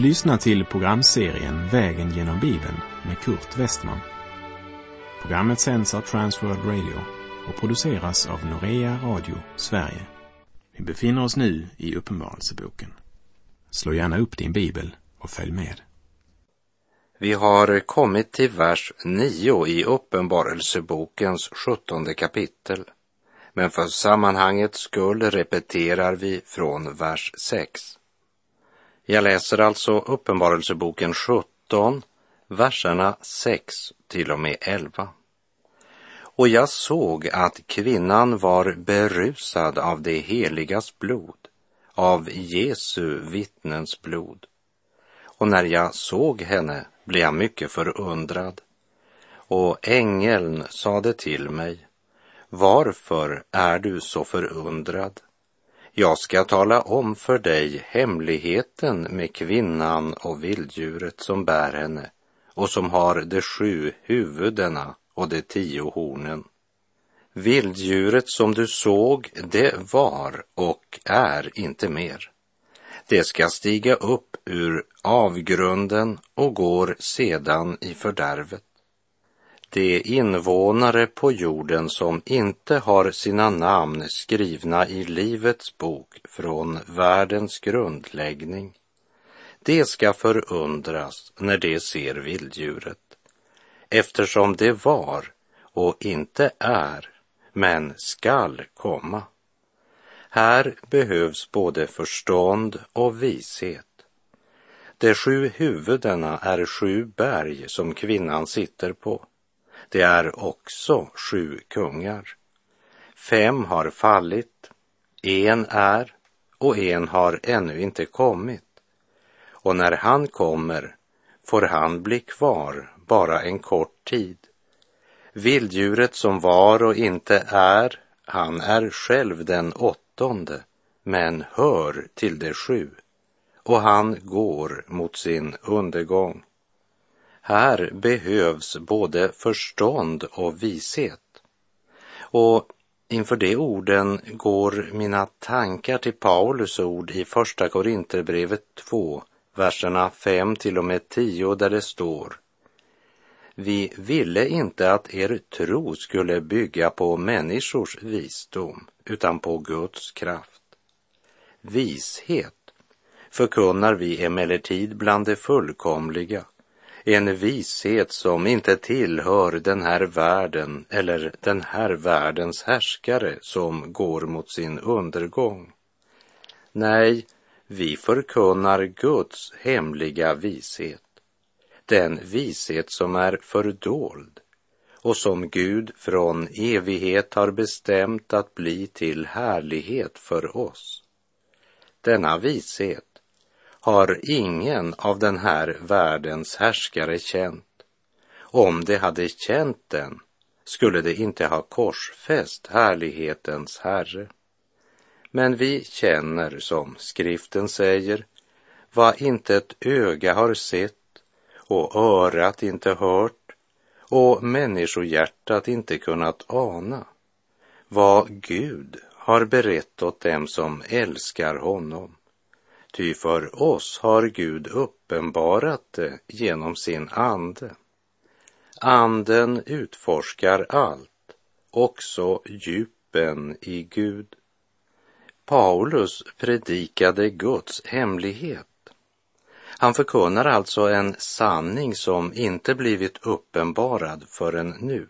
Du lyssnar till programserien Vägen genom Bibeln med Kurt Westman. Programmet sänds av Transworld Radio och produceras av Norea Radio Sverige. Vi befinner oss nu i Uppenbarelseboken. Slå gärna upp din bibel och följ med. Vi har kommit till vers 9 i Uppenbarelsebokens sjuttonde kapitel. Men för sammanhangets skull repeterar vi från vers 6. Jag läser alltså Uppenbarelseboken 17, verserna 6 till och med 11. Och jag såg att kvinnan var berusad av det heligas blod, av Jesu vittnens blod. Och när jag såg henne blev jag mycket förundrad. Och ängeln sade till mig, varför är du så förundrad? Jag ska tala om för dig hemligheten med kvinnan och vilddjuret som bär henne och som har de sju huvudena och de tio hornen. Vilddjuret som du såg, det var och är inte mer. Det ska stiga upp ur avgrunden och går sedan i fördärvet. De invånare på jorden som inte har sina namn skrivna i Livets bok från världens grundläggning, De ska förundras när de ser vilddjuret, eftersom det var och inte är, men skall komma. Här behövs både förstånd och vishet. De sju huvudena är sju berg som kvinnan sitter på. Det är också sju kungar. Fem har fallit, en är och en har ännu inte kommit. Och när han kommer får han bli kvar bara en kort tid. Vilddjuret som var och inte är, han är själv den åttonde, men hör till de sju, och han går mot sin undergång. Här behövs både förstånd och vishet. Och inför de orden går mina tankar till Paulus ord i Första Korinterbrevet 2, verserna 5 till och med 10 där det står Vi ville inte att er tro skulle bygga på människors visdom utan på Guds kraft. Vishet förkunnar vi emellertid bland de fullkomliga en vishet som inte tillhör den här världen eller den här världens härskare som går mot sin undergång. Nej, vi förkunnar Guds hemliga vishet, den vishet som är fördold och som Gud från evighet har bestämt att bli till härlighet för oss. Denna vishet har ingen av den här världens härskare känt. Om de hade känt den skulle de inte ha korsfäst härlighetens Herre. Men vi känner, som skriften säger, vad inte ett öga har sett och örat inte hört och människohjärtat inte kunnat ana vad Gud har berett åt dem som älskar honom. Ty för oss har Gud uppenbarat det genom sin ande. Anden utforskar allt, också djupen i Gud. Paulus predikade Guds hemlighet. Han förkunnar alltså en sanning som inte blivit uppenbarad förrän nu.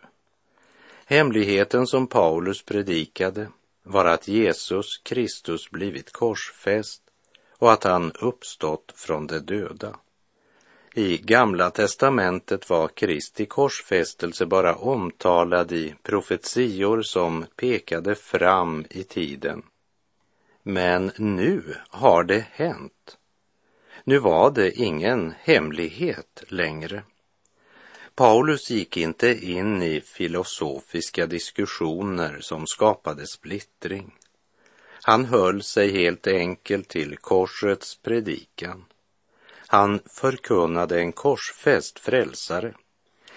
Hemligheten som Paulus predikade var att Jesus Kristus blivit korsfäst och att han uppstått från de döda. I Gamla testamentet var Kristi korsfästelse bara omtalad i profetior som pekade fram i tiden. Men nu har det hänt. Nu var det ingen hemlighet längre. Paulus gick inte in i filosofiska diskussioner som skapade splittring. Han höll sig helt enkelt till korsets predikan. Han förkunnade en korsfäst frälsare,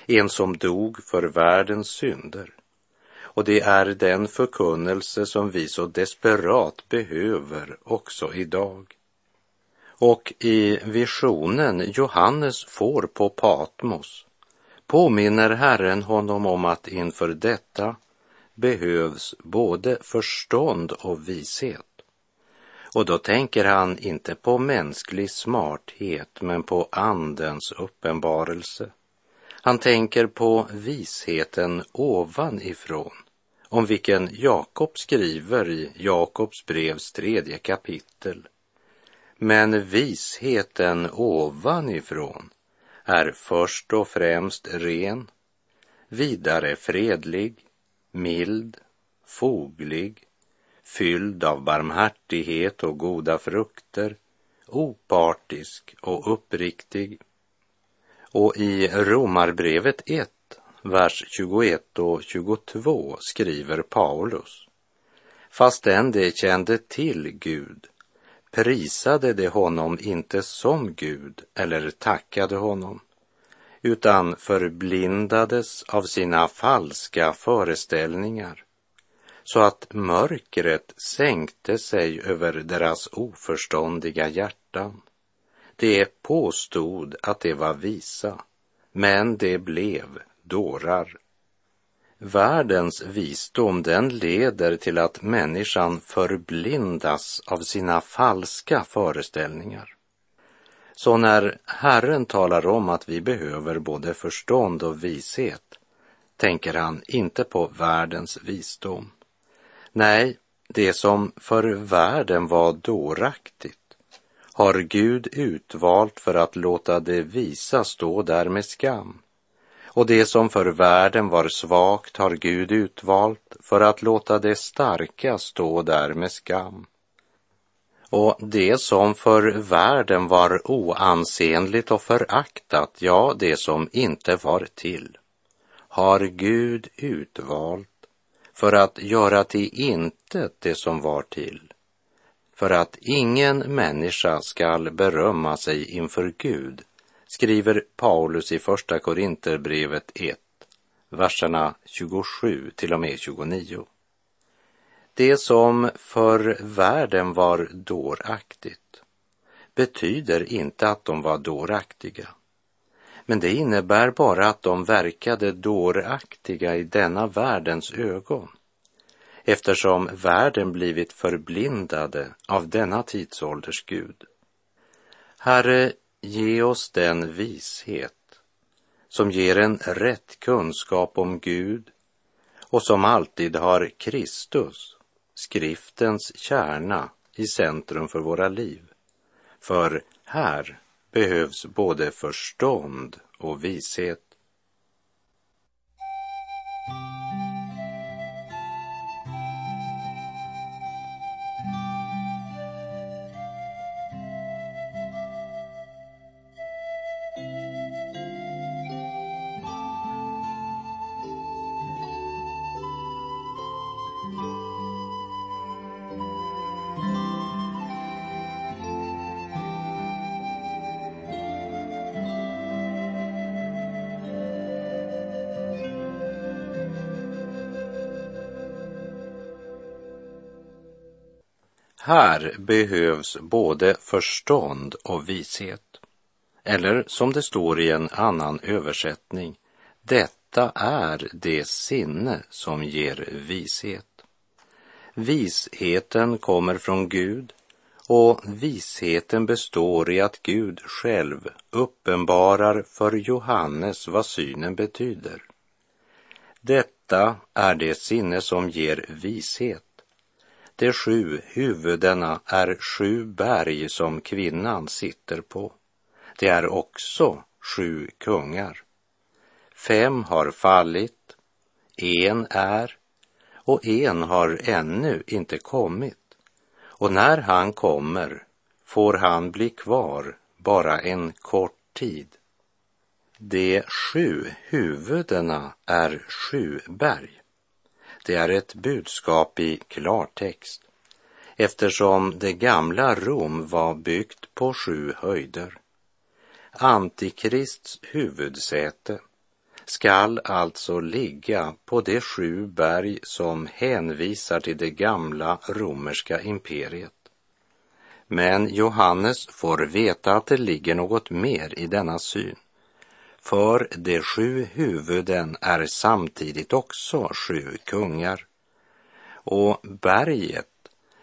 en som dog för världens synder. Och det är den förkunnelse som vi så desperat behöver också idag. och i visionen Johannes får på Patmos påminner Herren honom om att inför detta behövs både förstånd och vishet. Och då tänker han inte på mänsklig smarthet men på Andens uppenbarelse. Han tänker på visheten ovanifrån om vilken Jakob skriver i Jakobs brevs tredje kapitel. Men visheten ovanifrån är först och främst ren, vidare fredlig, mild, foglig, fylld av barmhärtighet och goda frukter, opartisk och uppriktig. Och i Romarbrevet 1, vers 21 och 22 skriver Paulus. Fastän de kände till Gud prisade de honom inte som Gud eller tackade honom, utan förblindades av sina falska föreställningar så att mörkret sänkte sig över deras oförståndiga hjärtan. De påstod att de var visa, men de blev dårar. Världens visdom den leder till att människan förblindas av sina falska föreställningar. Så när Herren talar om att vi behöver både förstånd och vishet tänker han inte på världens visdom. Nej, det som för världen var dåraktigt har Gud utvalt för att låta det visa stå där med skam. Och det som för världen var svagt har Gud utvalt för att låta det starka stå där med skam. Och det som för världen var oansenligt och föraktat, ja, det som inte var till, har Gud utvalt för att göra till intet det som var till, för att ingen människa skall berömma sig inför Gud, skriver Paulus i Första Korinterbrevet 1, verserna 27 till och med 29. Det som för världen var dåraktigt betyder inte att de var dåraktiga. Men det innebär bara att de verkade dåraktiga i denna världens ögon eftersom världen blivit förblindade av denna tidsålders Gud. Herre, ge oss den vishet som ger en rätt kunskap om Gud och som alltid har Kristus, skriftens kärna, i centrum för våra liv. För här behövs både förstånd och vishet. Här behövs både förstånd och vishet. Eller som det står i en annan översättning, detta är det sinne som ger vishet. Visheten kommer från Gud och visheten består i att Gud själv uppenbarar för Johannes vad synen betyder. Detta är det sinne som ger vishet de sju huvudena är sju berg som kvinnan sitter på. Det är också sju kungar. Fem har fallit, en är och en har ännu inte kommit. Och när han kommer får han bli kvar bara en kort tid. De sju huvudena är sju berg. Det är ett budskap i klartext eftersom det gamla Rom var byggt på sju höjder. Antikrists huvudsäte skall alltså ligga på de sju berg som hänvisar till det gamla romerska imperiet. Men Johannes får veta att det ligger något mer i denna syn. För de sju huvuden är samtidigt också sju kungar. Och berget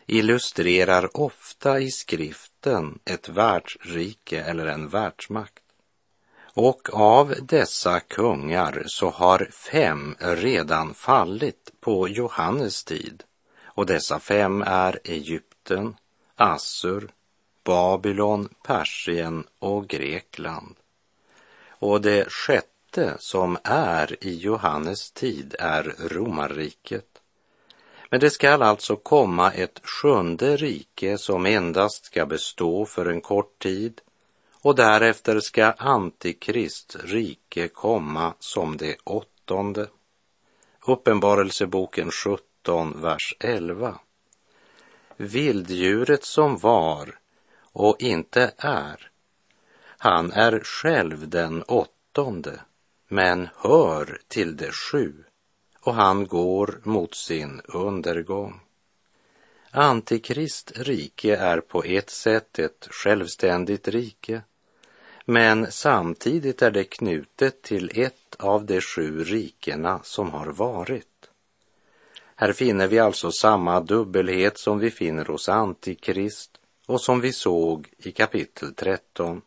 illustrerar ofta i skriften ett världsrike eller en världsmakt. Och av dessa kungar så har fem redan fallit på Johannes tid. Och dessa fem är Egypten, Assur, Babylon, Persien och Grekland. Och det sjätte som är i Johannes tid är romarriket. Men det skall alltså komma ett sjunde rike som endast ska bestå för en kort tid och därefter ska Antikrist rike komma som det åttonde. Uppenbarelseboken 17, vers 11. Vilddjuret som var och inte är, han är själv den åttonde, men hör till de sju och han går mot sin undergång. Antikrist rike är på ett sätt ett självständigt rike, men samtidigt är det knutet till ett av de sju rikena som har varit. Här finner vi alltså samma dubbelhet som vi finner hos Antikrist och som vi såg i kapitel 13.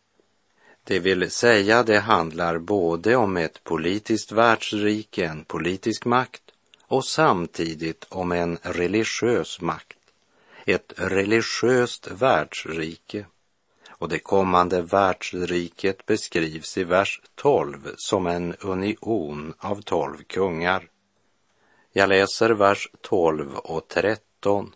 Det vill säga, det handlar både om ett politiskt världsrike, en politisk makt, och samtidigt om en religiös makt, ett religiöst världsrike. Och det kommande världsriket beskrivs i vers 12 som en union av tolv kungar. Jag läser vers 12 och 13.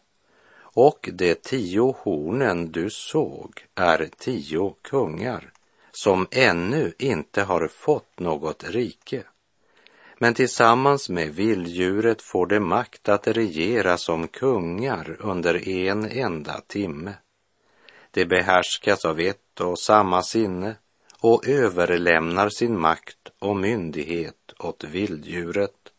Och de tio hornen du såg är tio kungar som ännu inte har fått något rike. Men tillsammans med vilddjuret får de makt att regera som kungar under en enda timme. De behärskas av ett och samma sinne och överlämnar sin makt och myndighet åt vilddjuret.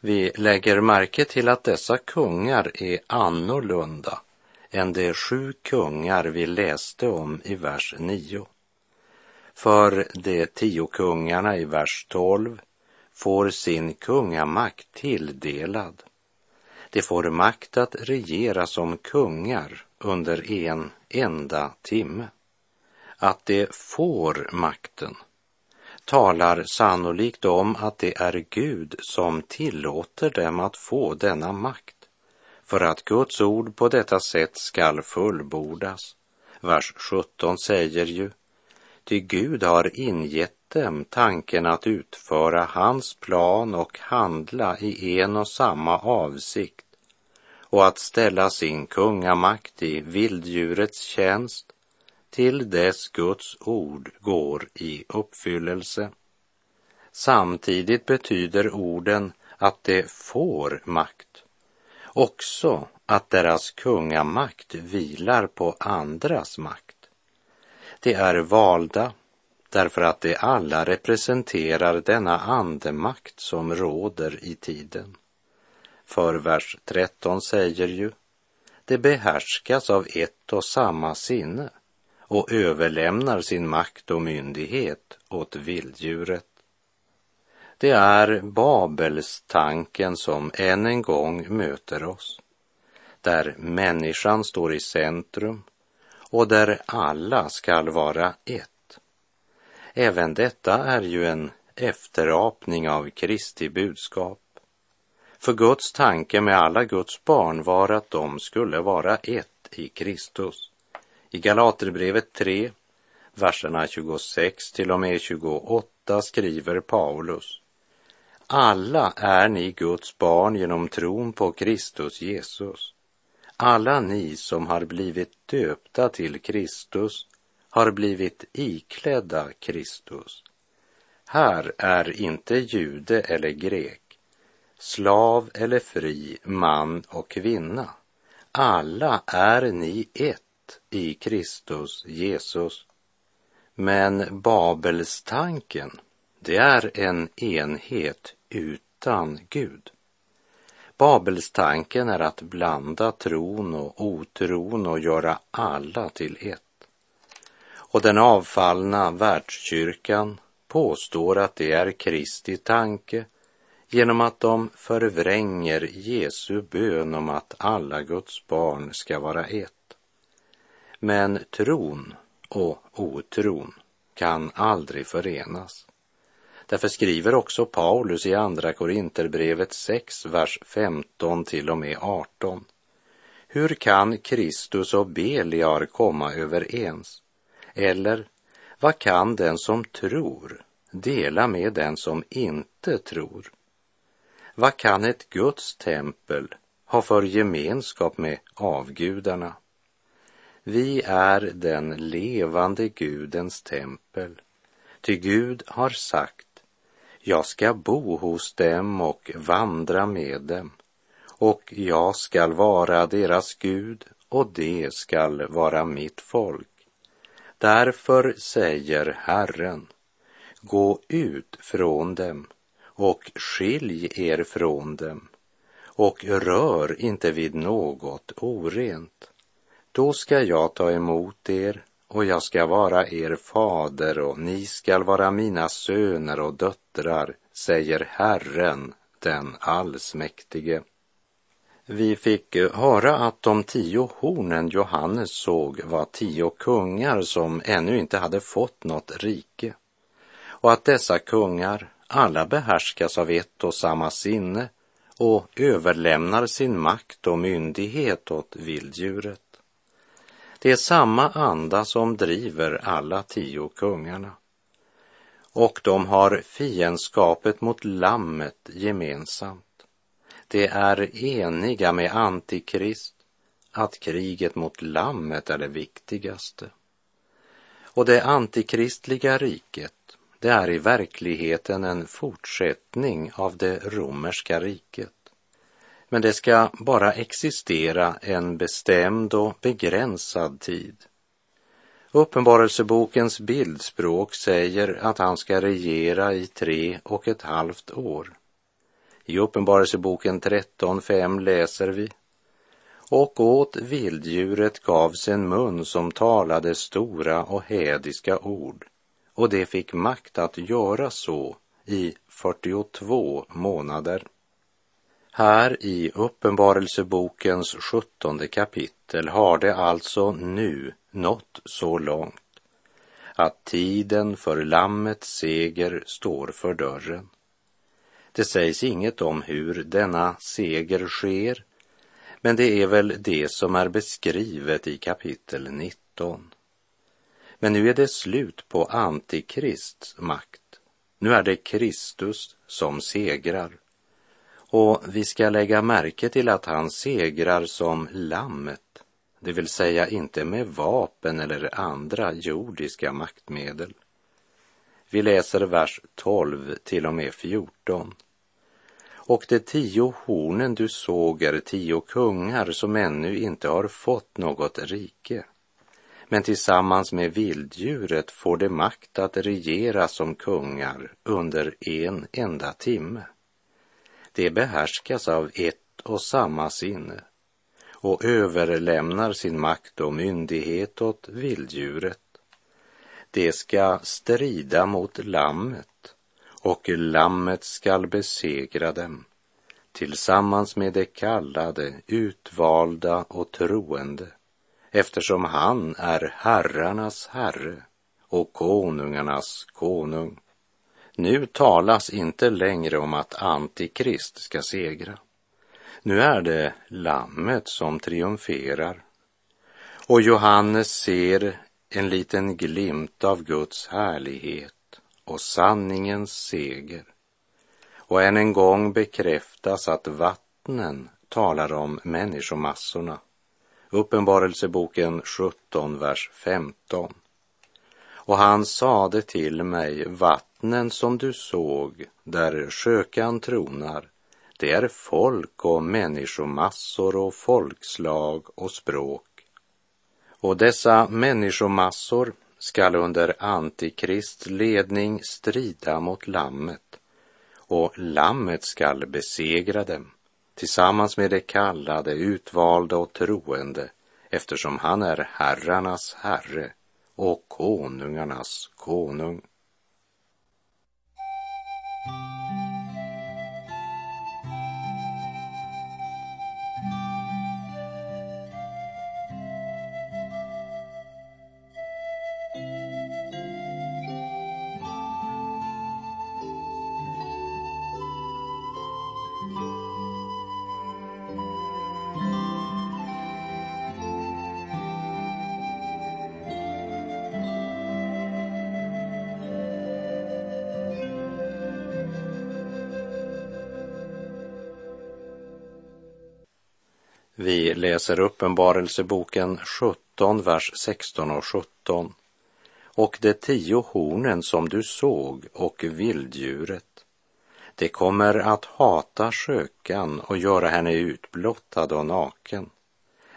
Vi lägger märke till att dessa kungar är annorlunda än de sju kungar vi läste om i vers 9. För de tio kungarna i vers 12 får sin kungamakt tilldelad. De får makt att regera som kungar under en enda timme. Att de får makten talar sannolikt om att det är Gud som tillåter dem att få denna makt för att Guds ord på detta sätt skall fullbordas. Vers 17 säger ju Ty Gud har ingett dem tanken att utföra hans plan och handla i en och samma avsikt och att ställa sin kungamakt i vilddjurets tjänst till dess Guds ord går i uppfyllelse. Samtidigt betyder orden att de får makt, också att deras kungamakt vilar på andras makt. De är valda därför att de alla representerar denna andemakt som råder i tiden. För vers 13 säger ju, det behärskas av ett och samma sinne och överlämnar sin makt och myndighet åt vilddjuret. Det är Babelstanken som än en gång möter oss, där människan står i centrum och där alla skall vara ett. Även detta är ju en efterapning av Kristi budskap. För Guds tanke med alla Guds barn var att de skulle vara ett i Kristus. I Galaterbrevet 3, verserna 26 till och med 28 skriver Paulus. Alla är ni Guds barn genom tron på Kristus Jesus. Alla ni som har blivit döpta till Kristus har blivit iklädda Kristus. Här är inte jude eller grek, slav eller fri, man och kvinna. Alla är ni ett i Kristus Jesus. Men Babelstanken, det är en enhet utan Gud. Babelstanken är att blanda tron och otron och göra alla till ett. Och den avfallna världskyrkan påstår att det är Kristi tanke genom att de förvränger Jesu bön om att alla Guds barn ska vara ett. Men tron och otron kan aldrig förenas. Därför skriver också Paulus i Andra Korinterbrevet 6, vers 15 till och med 18. Hur kan Kristus och Beliar komma överens? Eller vad kan den som tror dela med den som inte tror? Vad kan ett Guds tempel ha för gemenskap med avgudarna? Vi är den levande Gudens tempel. Ty Gud har sagt, jag ska bo hos dem och vandra med dem, och jag skall vara deras Gud och det skall vara mitt folk. Därför säger Herren, gå ut från dem och skilj er från dem och rör inte vid något orent. Då ska jag ta emot er och jag ska vara er fader och ni skall vara mina söner och döttrar, säger Herren, den allsmäktige. Vi fick höra att de tio hornen Johannes såg var tio kungar som ännu inte hade fått något rike och att dessa kungar alla behärskas av ett och samma sinne och överlämnar sin makt och myndighet åt vilddjuret. Det är samma anda som driver alla tio kungarna. Och de har fiendskapet mot lammet gemensamt. De är eniga med Antikrist att kriget mot lammet är det viktigaste. Och det antikristliga riket, det är i verkligheten en fortsättning av det romerska riket men det ska bara existera en bestämd och begränsad tid. Uppenbarelsebokens bildspråk säger att han ska regera i tre och ett halvt år. I Uppenbarelseboken 13.5 läser vi och åt vilddjuret gavs en mun som talade stora och hädiska ord och det fick makt att göra så i 42 månader. Här i Uppenbarelsebokens sjuttonde kapitel har det alltså nu nått så långt att tiden för Lammets seger står för dörren. Det sägs inget om hur denna seger sker, men det är väl det som är beskrivet i kapitel 19. Men nu är det slut på Antikrists makt. Nu är det Kristus som segrar. Och vi ska lägga märke till att han segrar som lammet, det vill säga inte med vapen eller andra jordiska maktmedel. Vi läser vers 12 till och med 14. Och de tio hornen du såg är tio kungar som ännu inte har fått något rike. Men tillsammans med vilddjuret får de makt att regera som kungar under en enda timme de behärskas av ett och samma sinne och överlämnar sin makt och myndighet åt vilddjuret. De ska strida mot lammet och lammet skall besegra dem tillsammans med de kallade, utvalda och troende eftersom han är herrarnas herre och konungarnas konung. Nu talas inte längre om att Antikrist ska segra. Nu är det Lammet som triumferar. Och Johannes ser en liten glimt av Guds härlighet och sanningens seger. Och än en gång bekräftas att vattnen talar om människomassorna. Uppenbarelseboken 17, vers 15. Och han sade till mig, vattnen som du såg, där skökan tronar, det är folk och människomassor och folkslag och språk. Och dessa människomassor skall under Antikrists ledning strida mot lammet och lammet skall besegra dem tillsammans med de kallade, utvalda och troende eftersom han är herrarnas herre och konungarnas konung. Läser Uppenbarelseboken 17, vers 16 och 17. Och de tio hornen som du såg och vilddjuret, det kommer att hata skökan och göra henne utblottad och naken.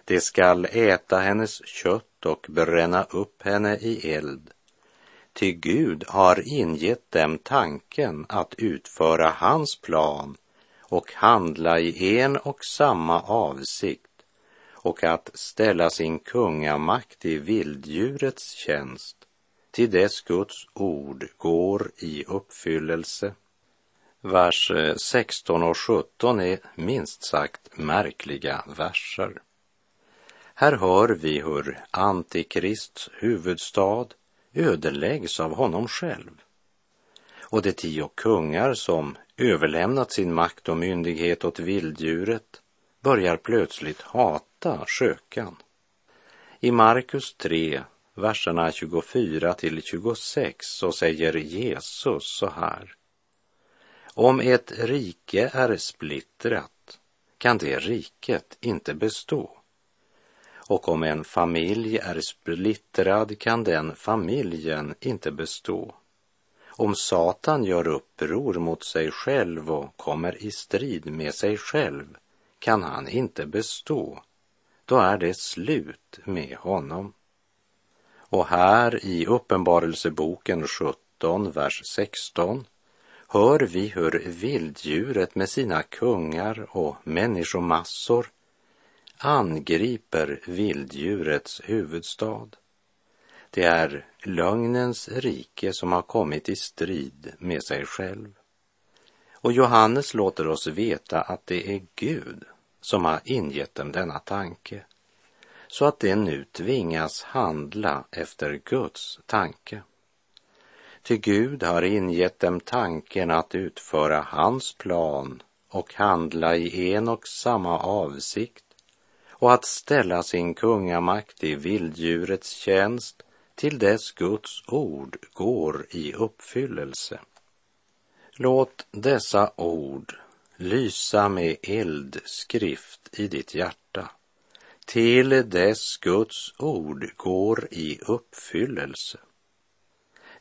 Det skall äta hennes kött och bränna upp henne i eld. Ty Gud har ingett dem tanken att utföra hans plan och handla i en och samma avsikt och att ställa sin kungamakt i vilddjurets tjänst till dess Guds ord går i uppfyllelse. Vers eh, 16 och 17 är minst sagt märkliga verser. Här hör vi hur Antikrists huvudstad ödeläggs av honom själv. Och de tio kungar som överlämnat sin makt och myndighet åt vilddjuret börjar plötsligt hata skökan. I Markus 3, verserna 24 till 26 så säger Jesus så här. Om ett rike är splittrat kan det riket inte bestå. Och om en familj är splittrad kan den familjen inte bestå. Om Satan gör uppror mot sig själv och kommer i strid med sig själv kan han inte bestå. Då är det slut med honom. Och här i Uppenbarelseboken 17, vers 16 hör vi hur vilddjuret med sina kungar och människomassor angriper vilddjurets huvudstad. Det är lögnens rike som har kommit i strid med sig själv. Och Johannes låter oss veta att det är Gud som har ingett dem denna tanke, så att de nu tvingas handla efter Guds tanke. Ty Gud har ingett dem tanken att utföra hans plan och handla i en och samma avsikt och att ställa sin kungamakt i vilddjurets tjänst till dess Guds ord går i uppfyllelse. Låt dessa ord lysa med eldskrift i ditt hjärta till dess Guds ord går i uppfyllelse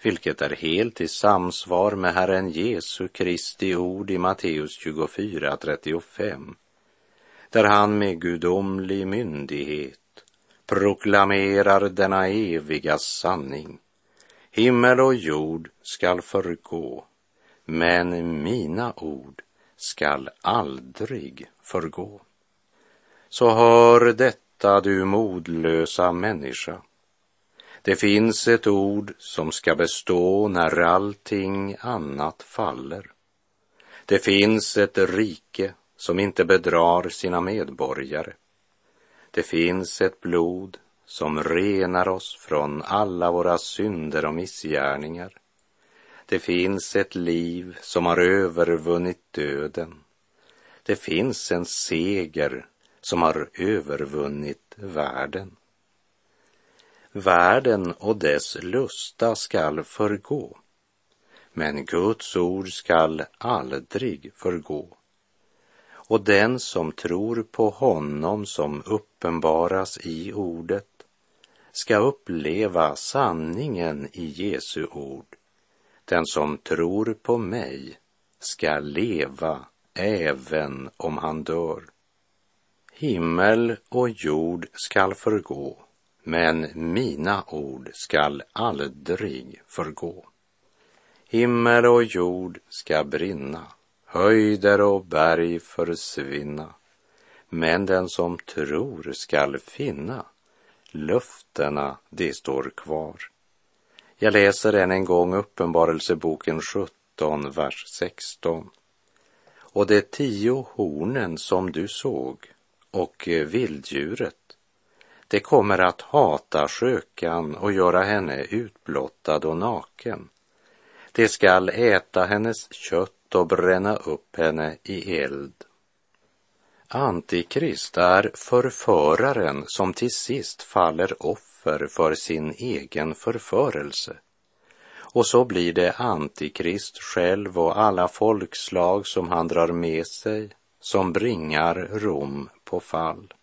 vilket är helt i samsvar med Herren Jesu Kristi ord i Matteus 24.35 där han med gudomlig myndighet proklamerar denna eviga sanning. Himmel och jord skall förgå, men mina ord skall aldrig förgå. Så hör detta, du modlösa människa. Det finns ett ord som ska bestå när allting annat faller. Det finns ett rike som inte bedrar sina medborgare. Det finns ett blod som renar oss från alla våra synder och missgärningar. Det finns ett liv som har övervunnit döden. Det finns en seger som har övervunnit världen. Världen och dess lusta skall förgå, men Guds ord skall aldrig förgå och den som tror på honom som uppenbaras i ordet ska uppleva sanningen i Jesu ord. Den som tror på mig ska leva även om han dör. Himmel och jord skall förgå, men mina ord skall aldrig förgå. Himmel och jord ska brinna, höjder och berg försvinna, men den som tror skall finna. Löftena, de står kvar. Jag läser än en gång Uppenbarelseboken 17, vers 16. Och de tio hornen som du såg och eh, vilddjuret, det kommer att hata skökan och göra henne utblottad och naken. Det skall äta hennes kött och bränna upp henne i eld. Antikrist är förföraren som till sist faller offer för sin egen förförelse. Och så blir det Antikrist själv och alla folkslag som han drar med sig som bringar Rom på fall.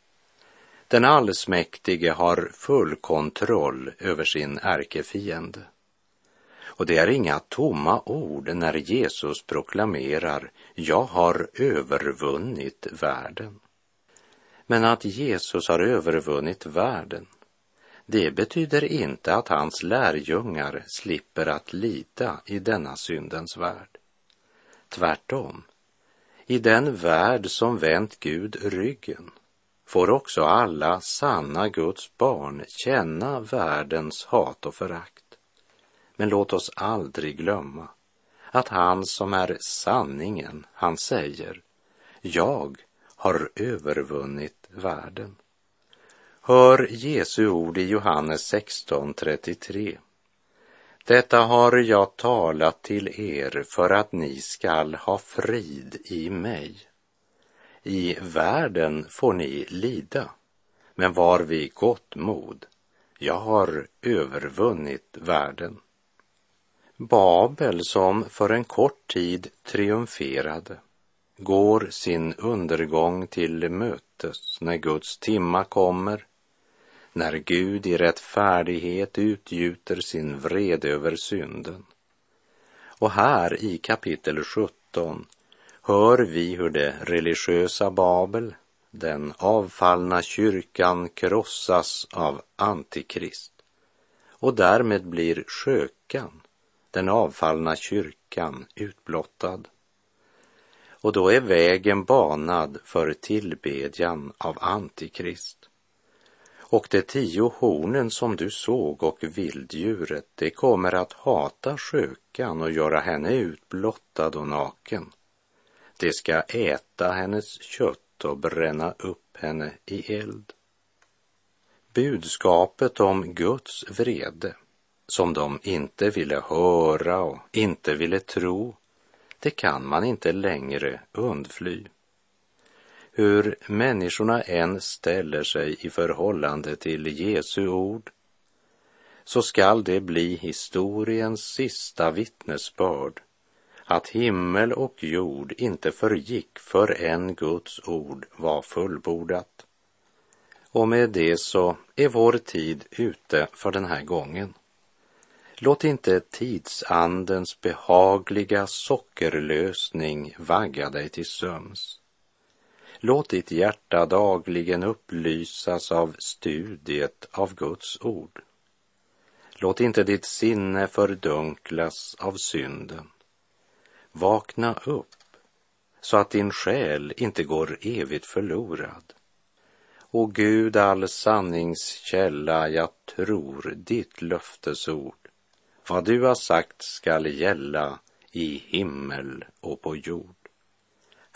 Den allsmäktige har full kontroll över sin ärkefiende. Och det är inga tomma ord när Jesus proklamerar jag har övervunnit världen. Men att Jesus har övervunnit världen, det betyder inte att hans lärjungar slipper att lida i denna syndens värld. Tvärtom, i den värld som vänt Gud ryggen får också alla sanna Guds barn känna världens hat och förakt. Men låt oss aldrig glömma att han som är sanningen, han säger, jag har övervunnit världen. Hör Jesu ord i Johannes 16.33. Detta har jag talat till er för att ni skall ha frid i mig. I världen får ni lida, men var vid gott mod. Jag har övervunnit världen. Babel som för en kort tid triumferade går sin undergång till mötes när Guds timma kommer, när Gud i rättfärdighet utgjuter sin vrede över synden. Och här i kapitel 17 hör vi hur det religiösa Babel, den avfallna kyrkan, krossas av Antikrist och därmed blir skökan den avfallna kyrkan utblottad. Och då är vägen banad för tillbedjan av Antikrist. Och de tio hornen som du såg och vilddjuret, det kommer att hata sjukan och göra henne utblottad och naken. Det ska äta hennes kött och bränna upp henne i eld. Budskapet om Guds vrede som de inte ville höra och inte ville tro, det kan man inte längre undfly. Hur människorna än ställer sig i förhållande till Jesu ord, så skall det bli historiens sista vittnesbörd att himmel och jord inte förgick förrän Guds ord var fullbordat. Och med det så är vår tid ute för den här gången. Låt inte tidsandens behagliga sockerlösning vagga dig till söms. Låt ditt hjärta dagligen upplysas av studiet av Guds ord. Låt inte ditt sinne fördunklas av synden. Vakna upp så att din själ inte går evigt förlorad. O Gud, all sanningskälla, jag tror ditt löftesord vad du har sagt skall gälla i himmel och på jord.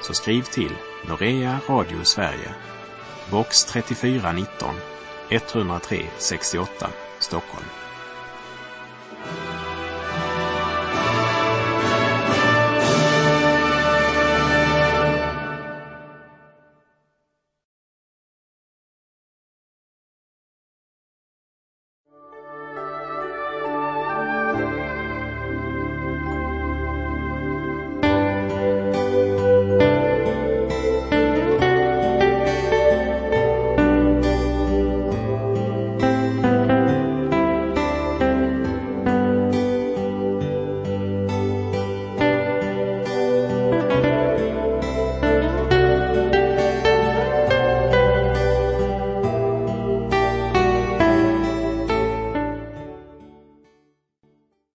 så skriv till Norea Radio Sverige, box 3419 103 68 Stockholm.